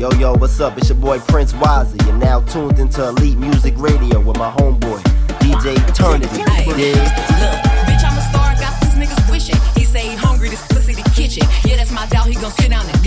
Yo, yo, what's up? It's your boy Prince Wazzy. You're now tuned into Elite Music Radio with my homeboy, DJ Eternity. Dig? Look, bitch, I'm a star, got these niggas wishing. He say he hungry, this pussy the kitchen. Yeah, that's my doubt, he gon' sit down and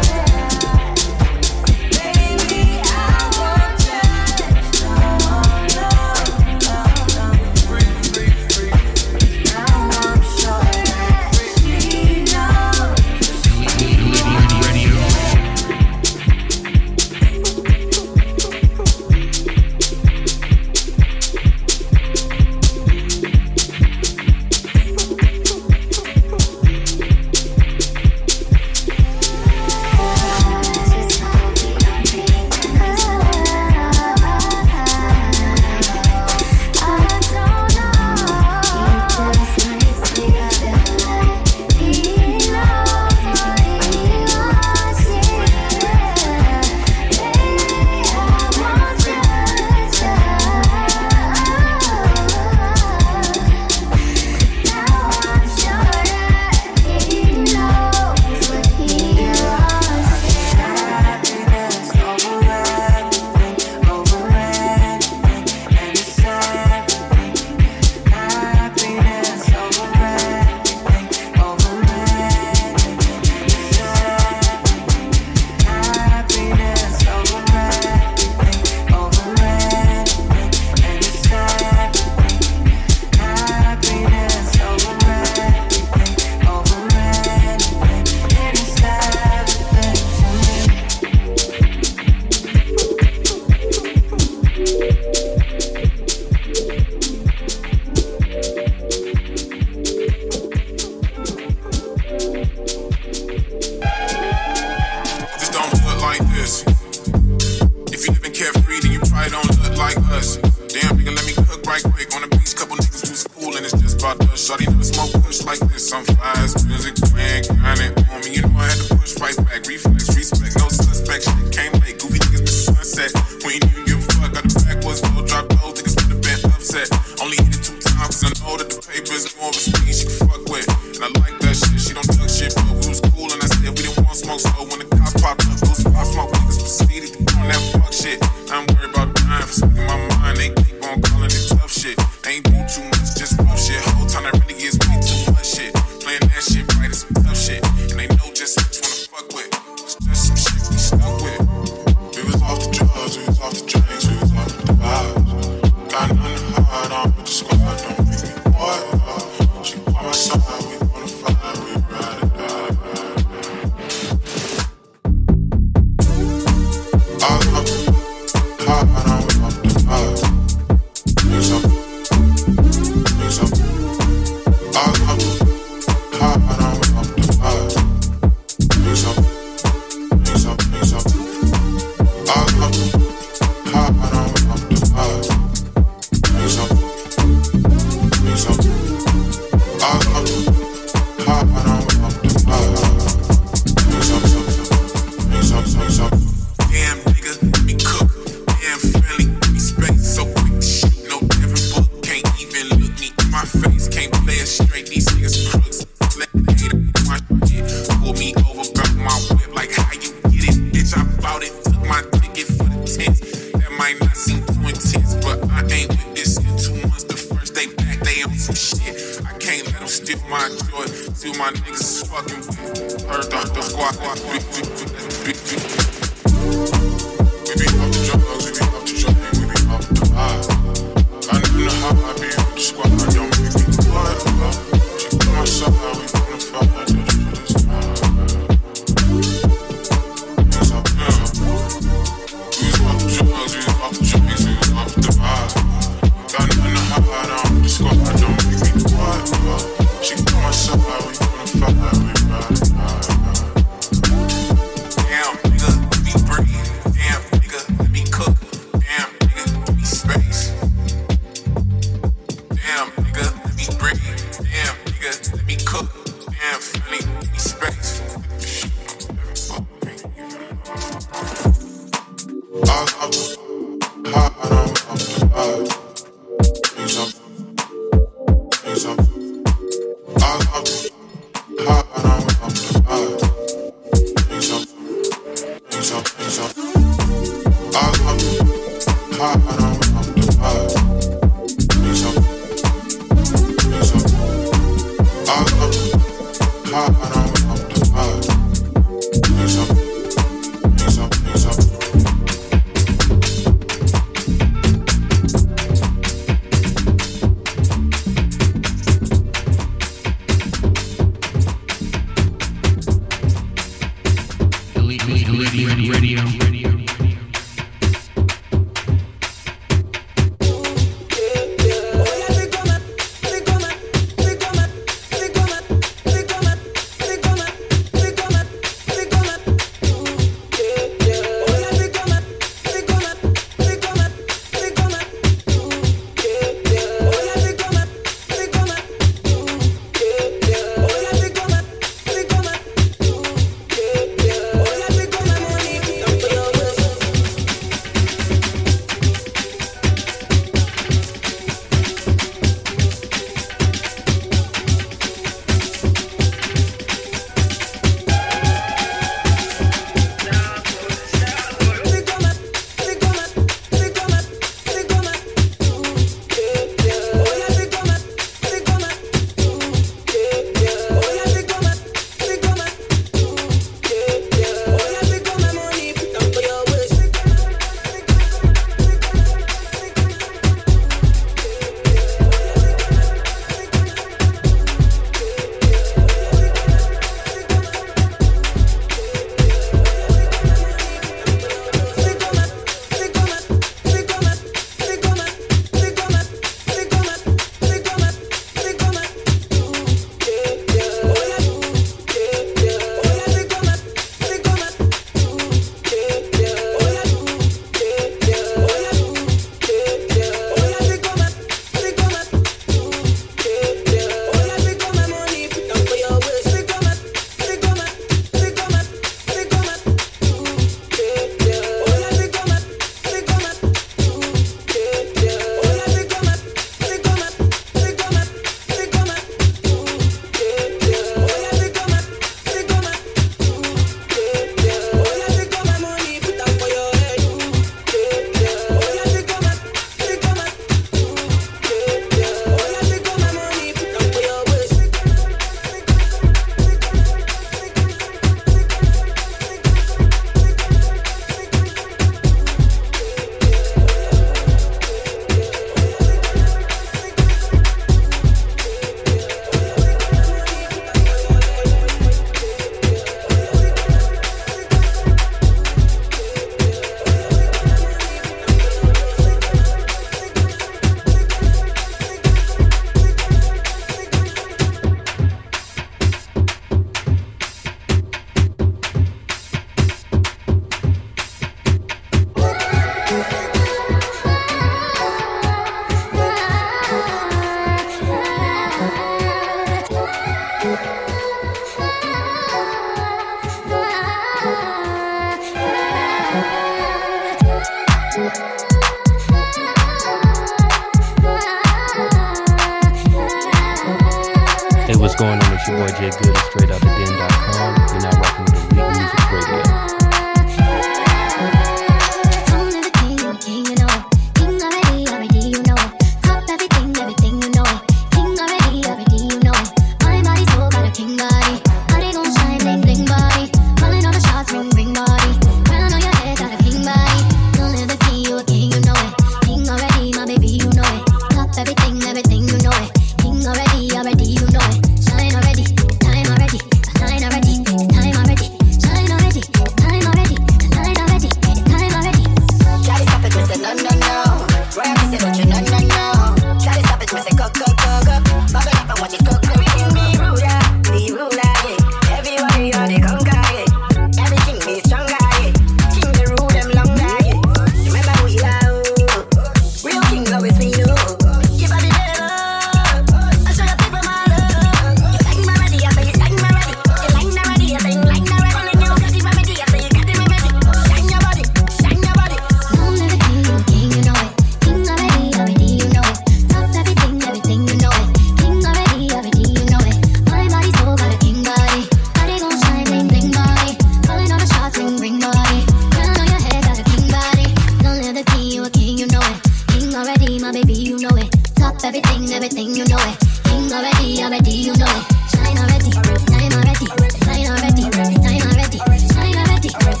up everything, everything, you know it. King already, already, you know it. Shine already, time already, shine already, time already, shine already, time already,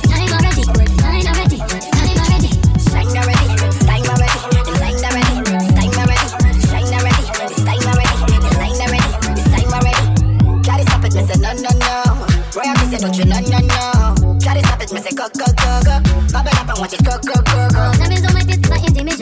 shine already, shine already, shine already, shine already, shine already, stop it, no, no, no. Royal, don't you, no, no, no. Gotta stop it, miss it, go, go, go, go. Bubble up and watch it, go, go, go, go. Time on my tits, my intimate.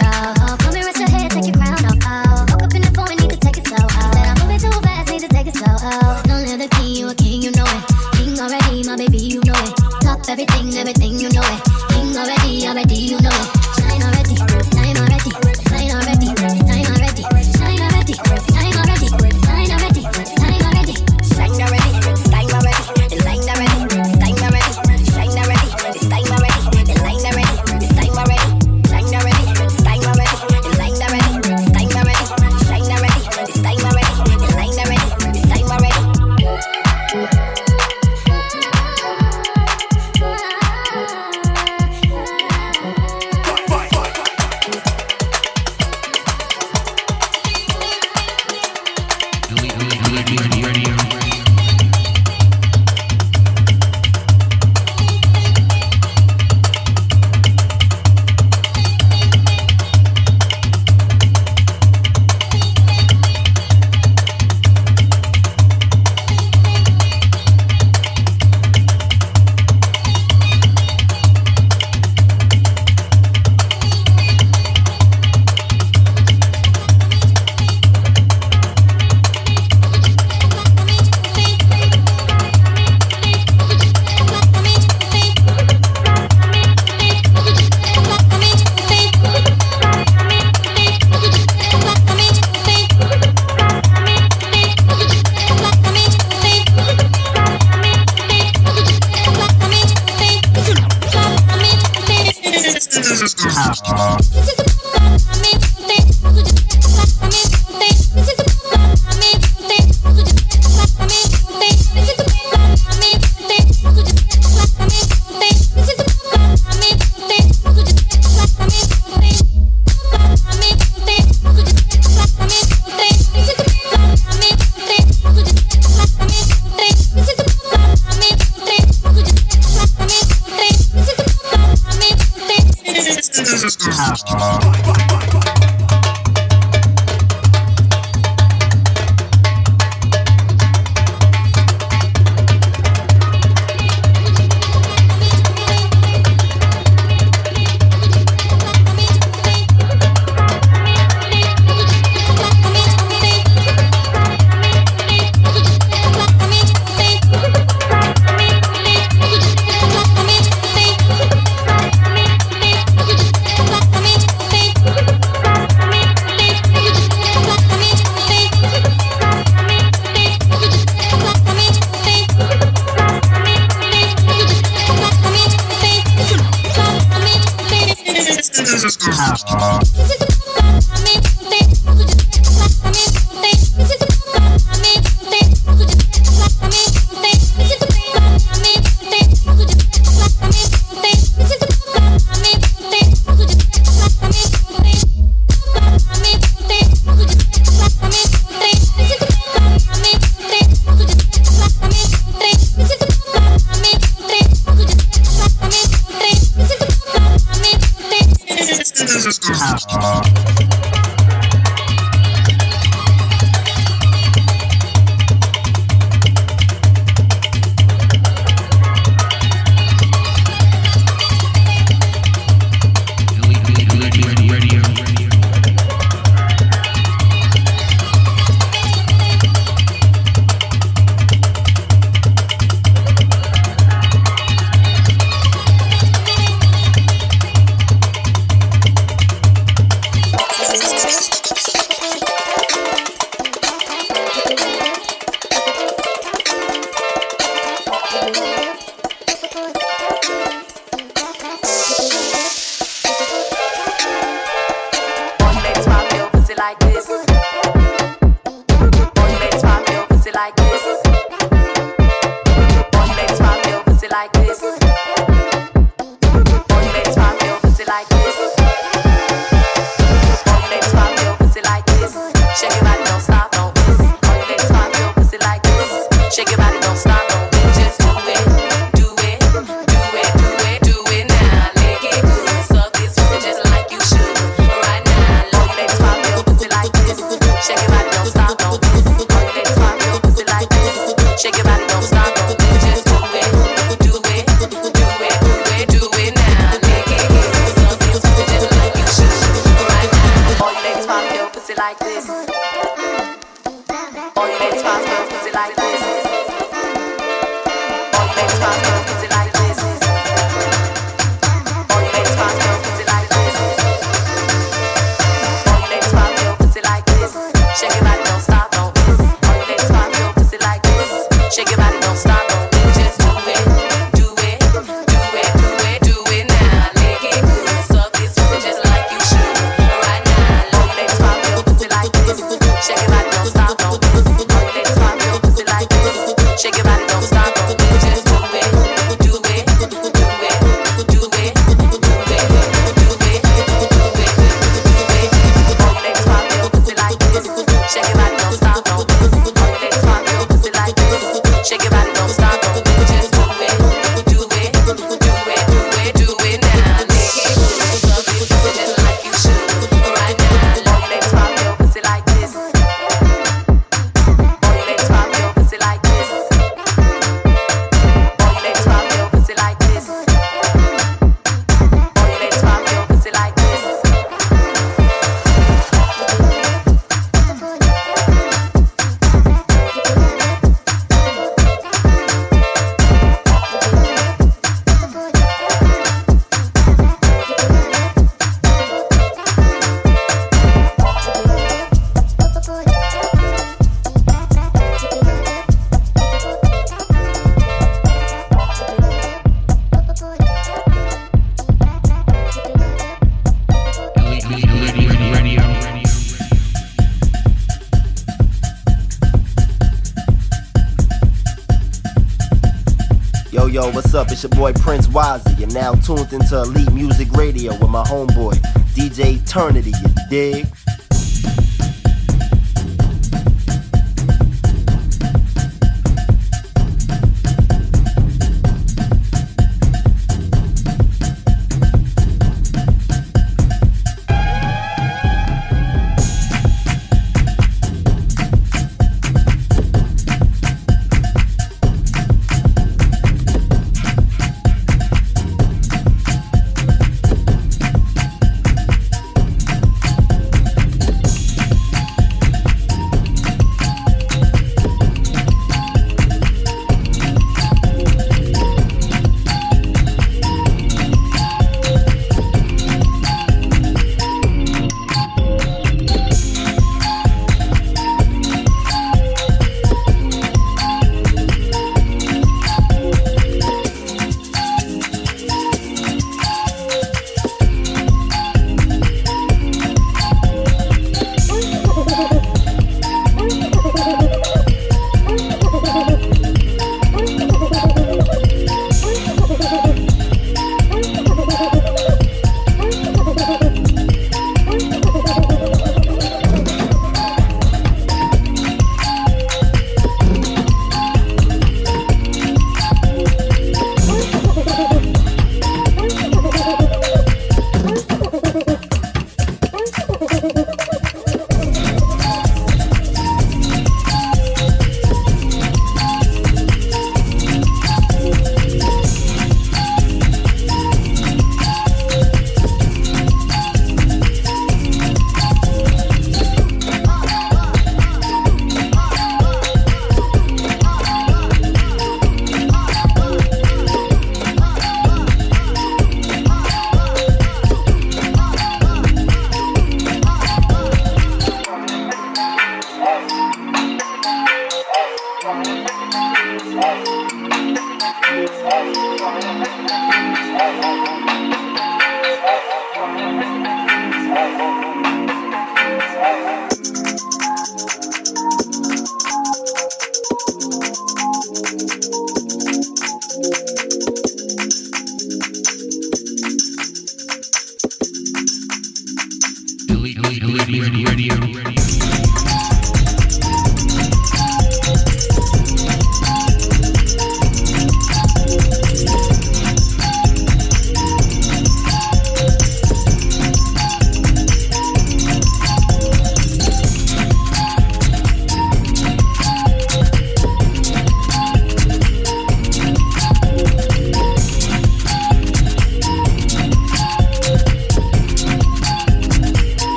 Shake it back. Your boy Prince Wazzy. You're now tuned into Elite Music Radio with my homeboy, DJ Eternity, you dig?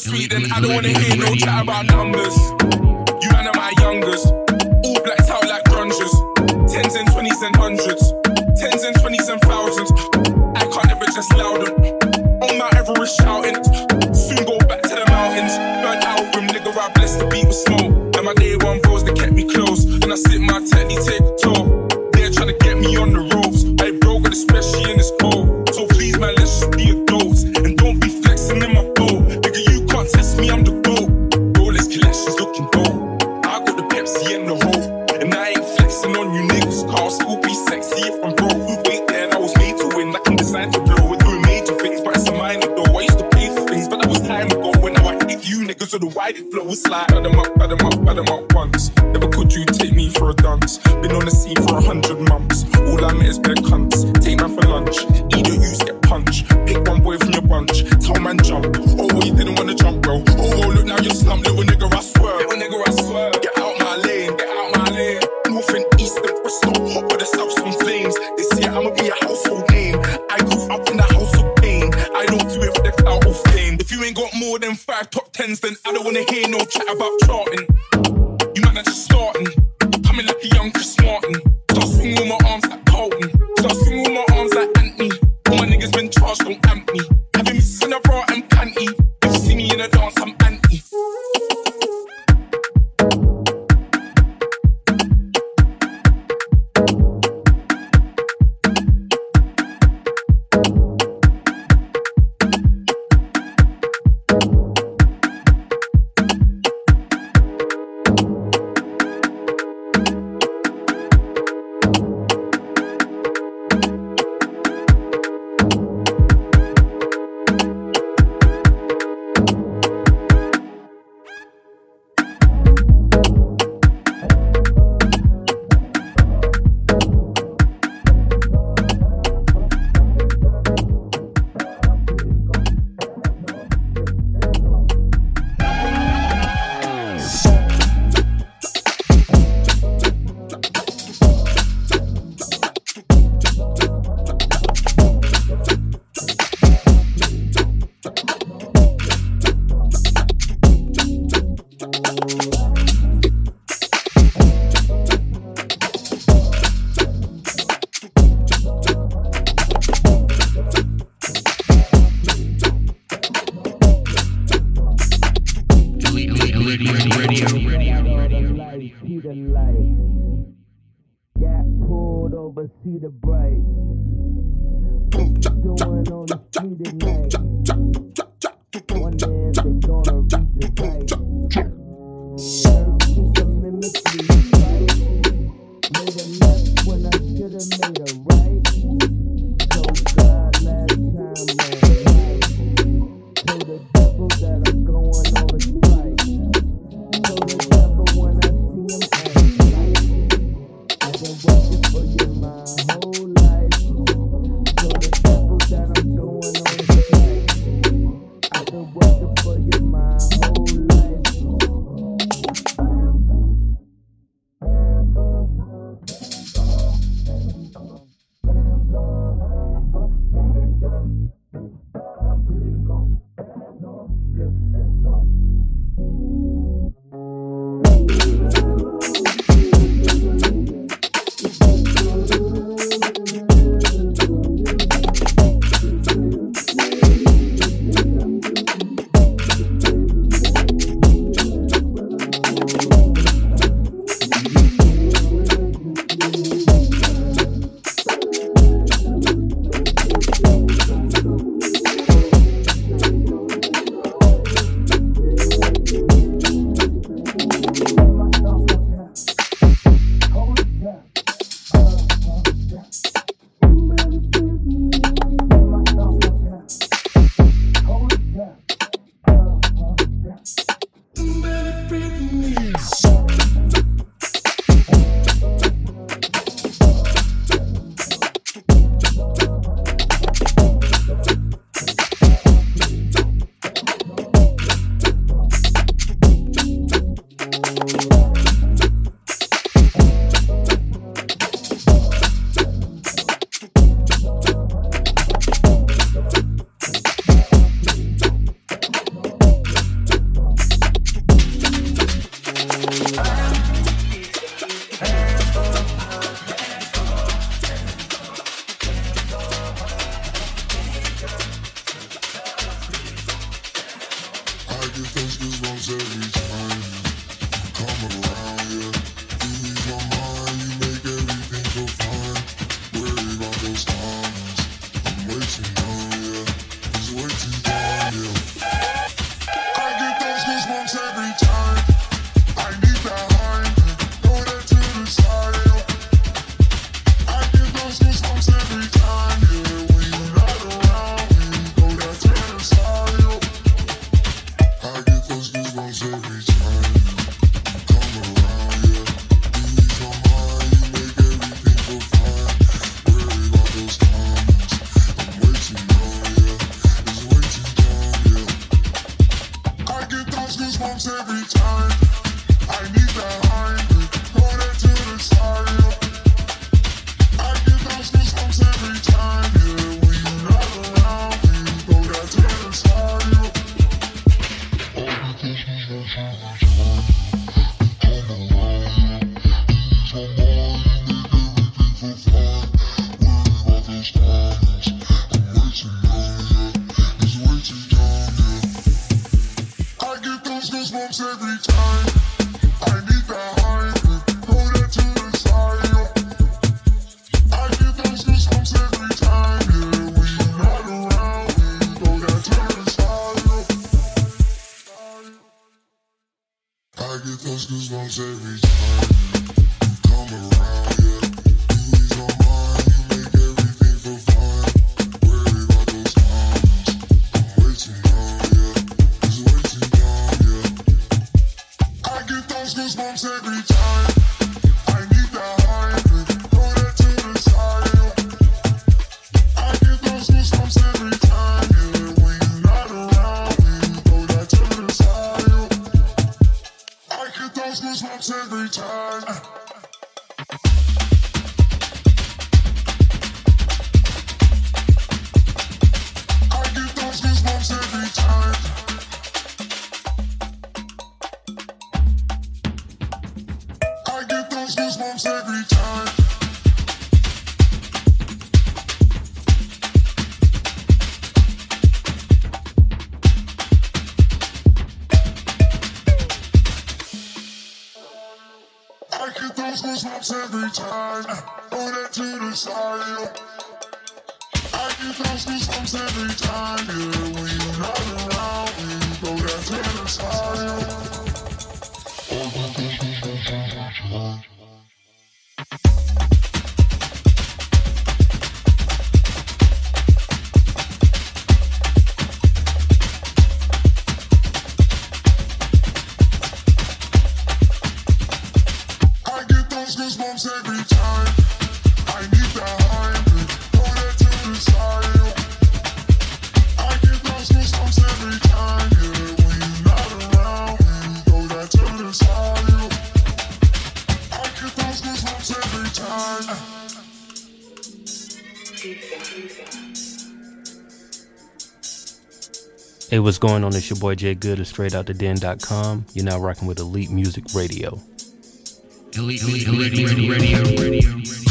sweet, and I don't wanna Flow slide, bad them up, bad them up, bad them up. tomato cause goosebumps every time you come around. time, you're around, we. What's going on? It's your boy Jay Good of StraightOutTheDen.com. You're now rocking with Elite Music Radio. Elite, Elite, Elite, Elite Radio. Radio. Radio.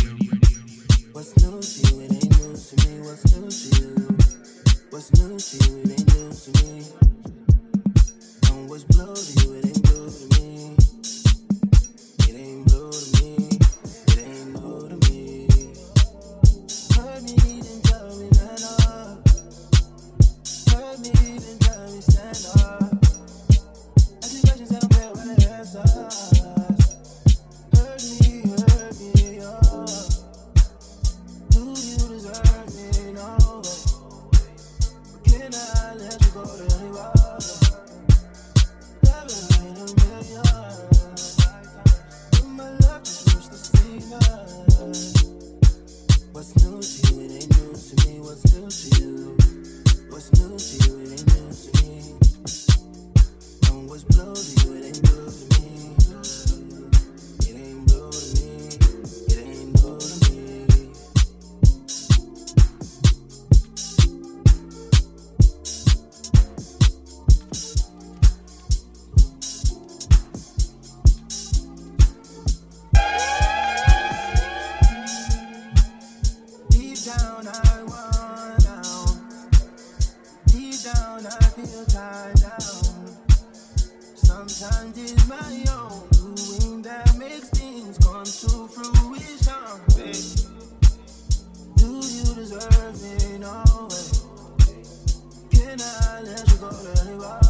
thinking I let you go le anywhere.